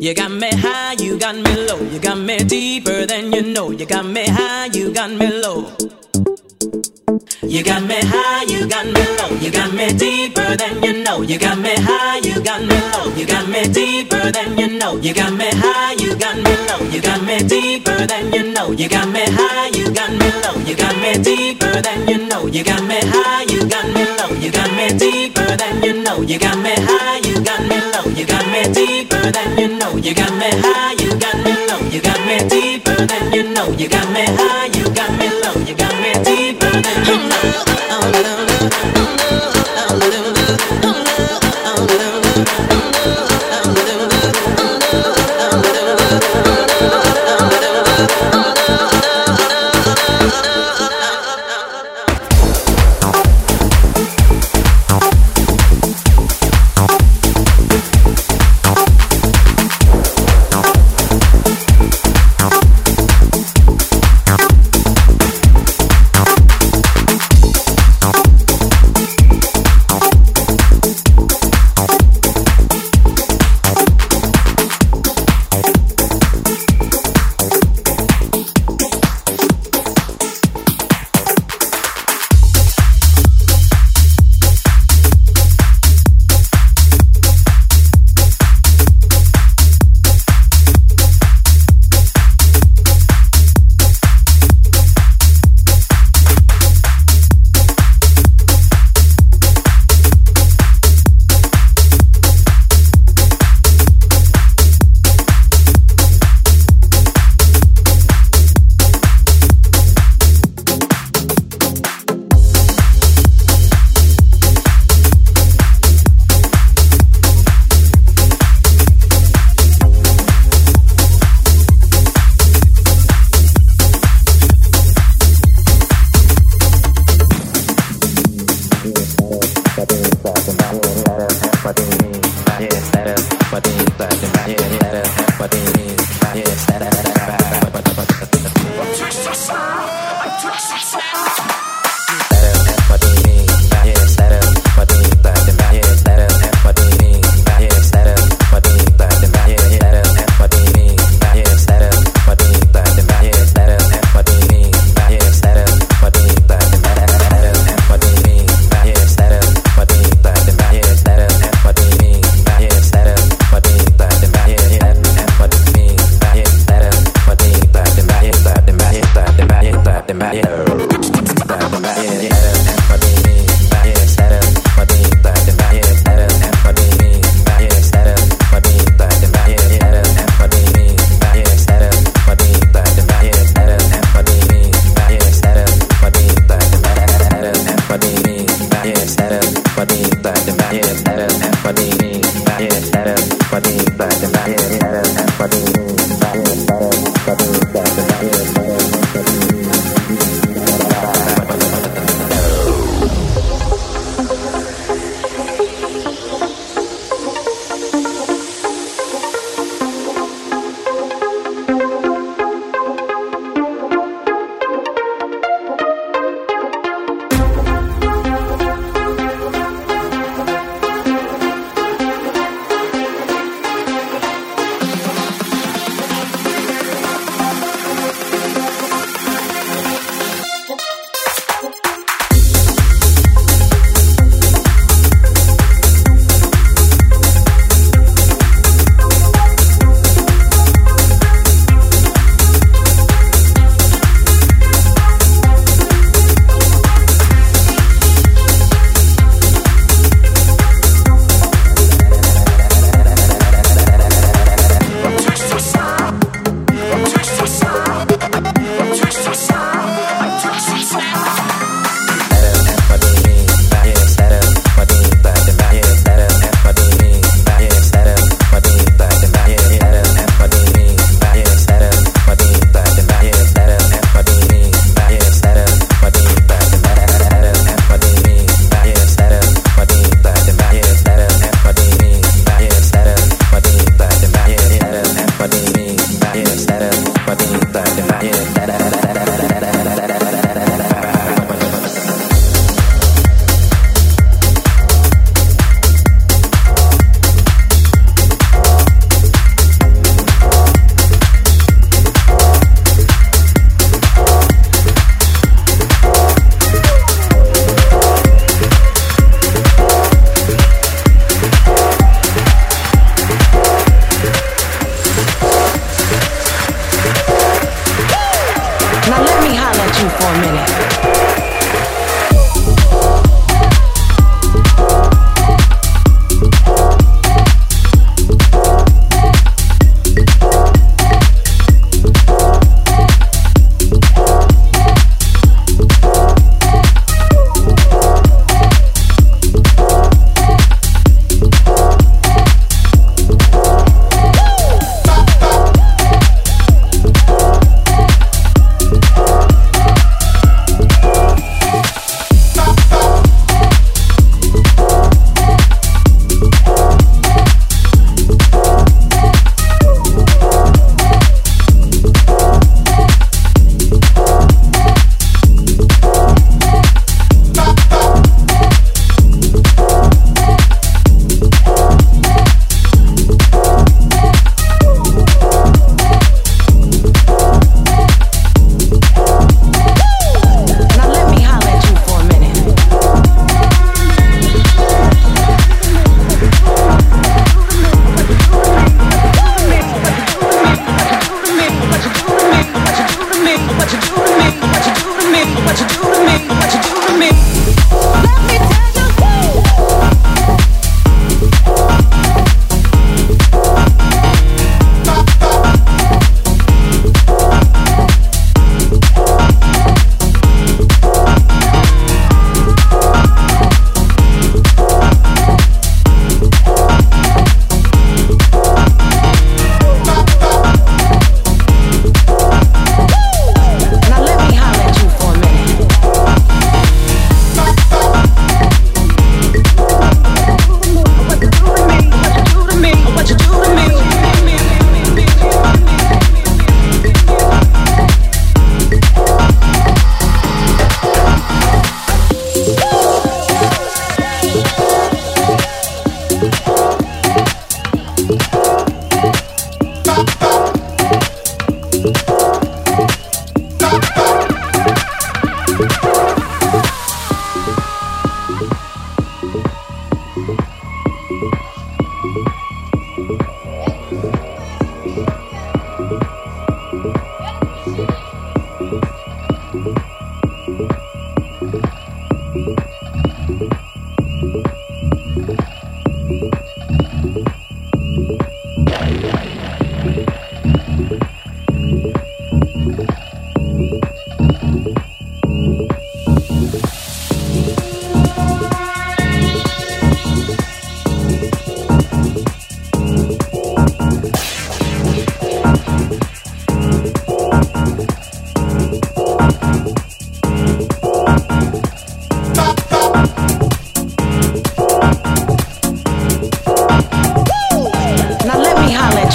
You got me high, you got me low. You got me deeper than you know. You got me high, you got me low. You got me high, you got me low. You got me deeper than you know. You got me high, you got me low. You got me deeper than you know. You got me high, you got me low. You got me deeper than you know. You got me high, you got me low. You got me deeper than you know. You got me high, you got me low. You got me deeper than you know. You got me high, you deeper than you know. You got me high, you got me low. You got me deeper than you know. You got me high, you got me low. You got me deeper than you know.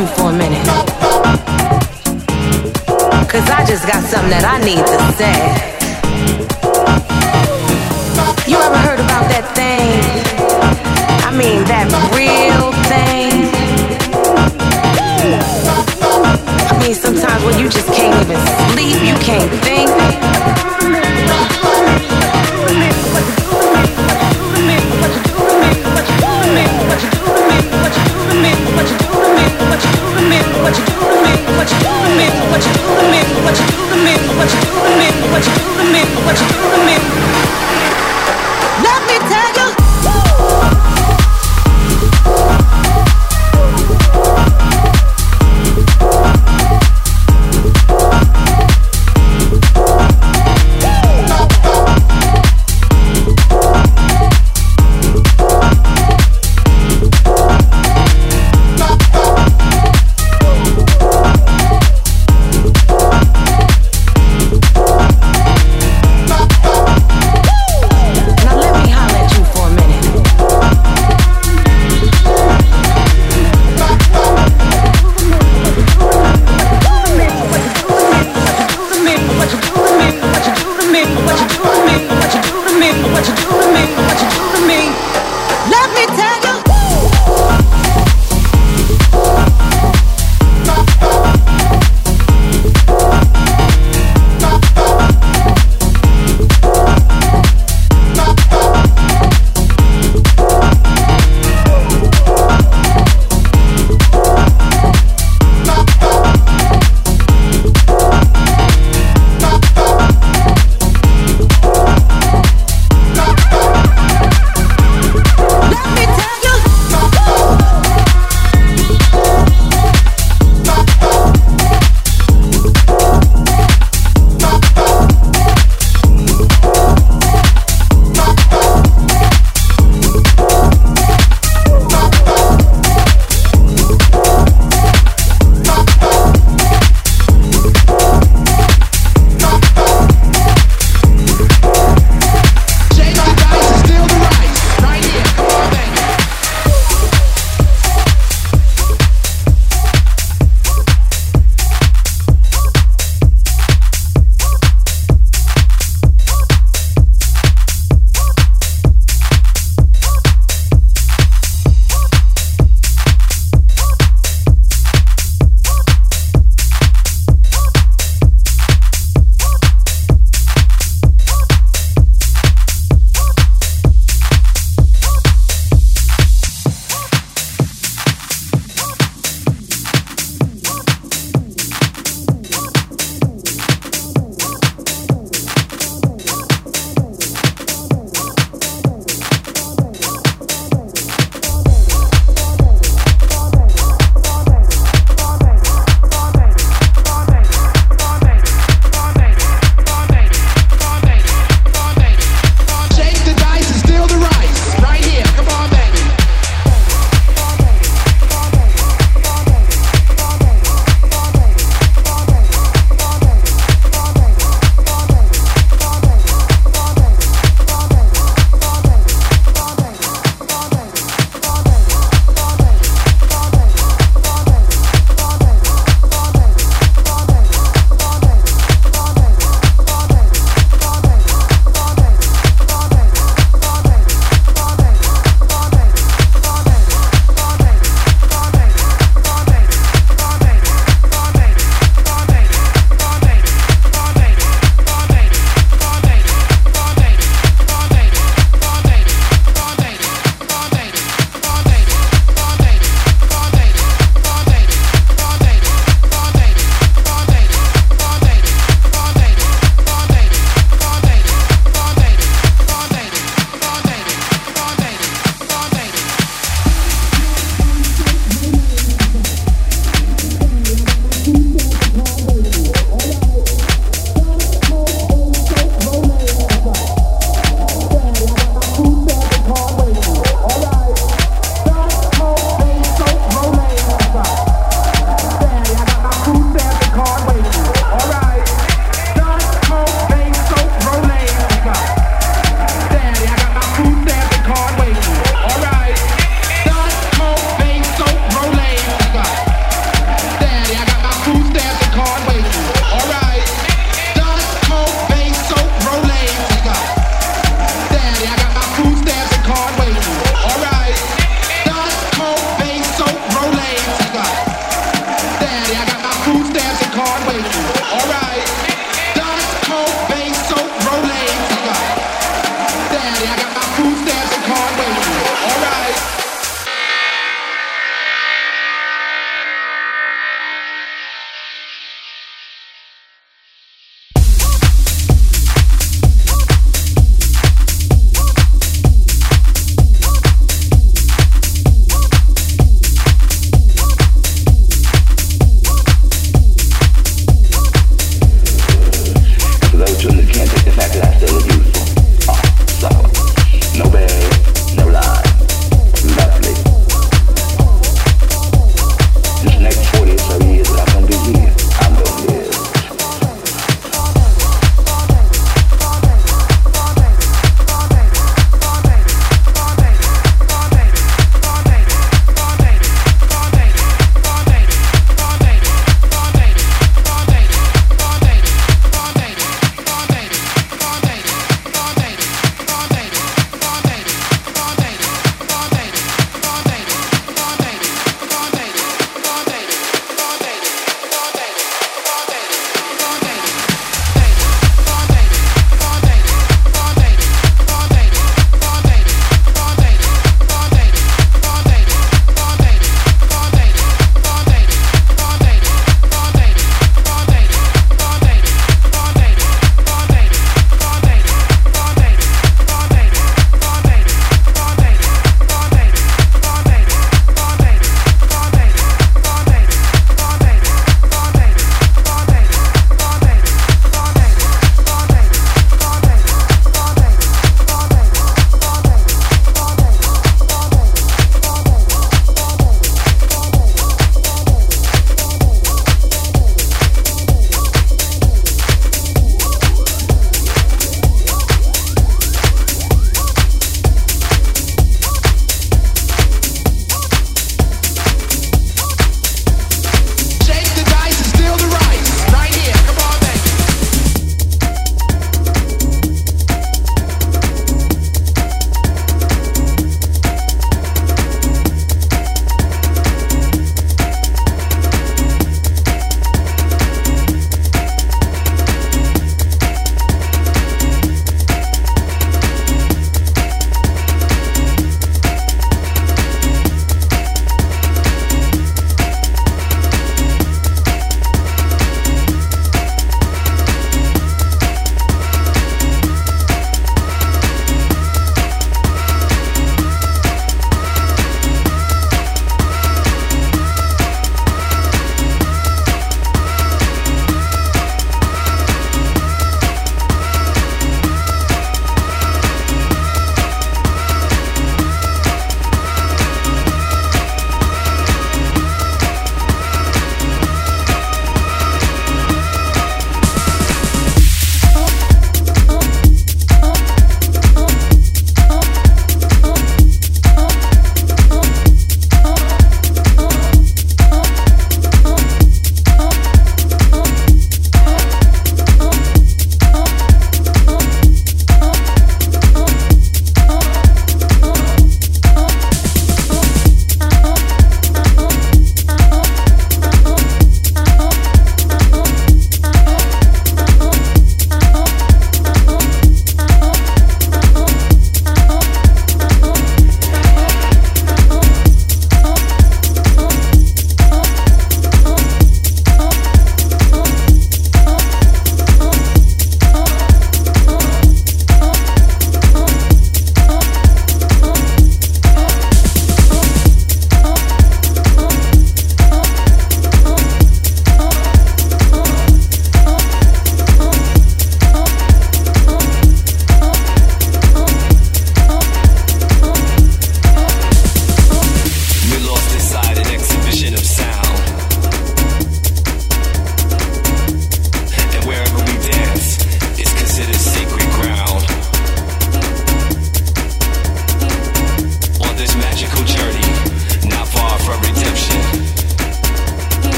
you for a minute. Cause I just got something that I need to say. You ever heard about that thing? I mean, that real thing? I mean, sometimes when you just can't even sleep, you can't think. What you do to me, what you do to me, what you do to me, what you do to me, what you do to me, what you do to me, what you do to me.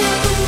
you.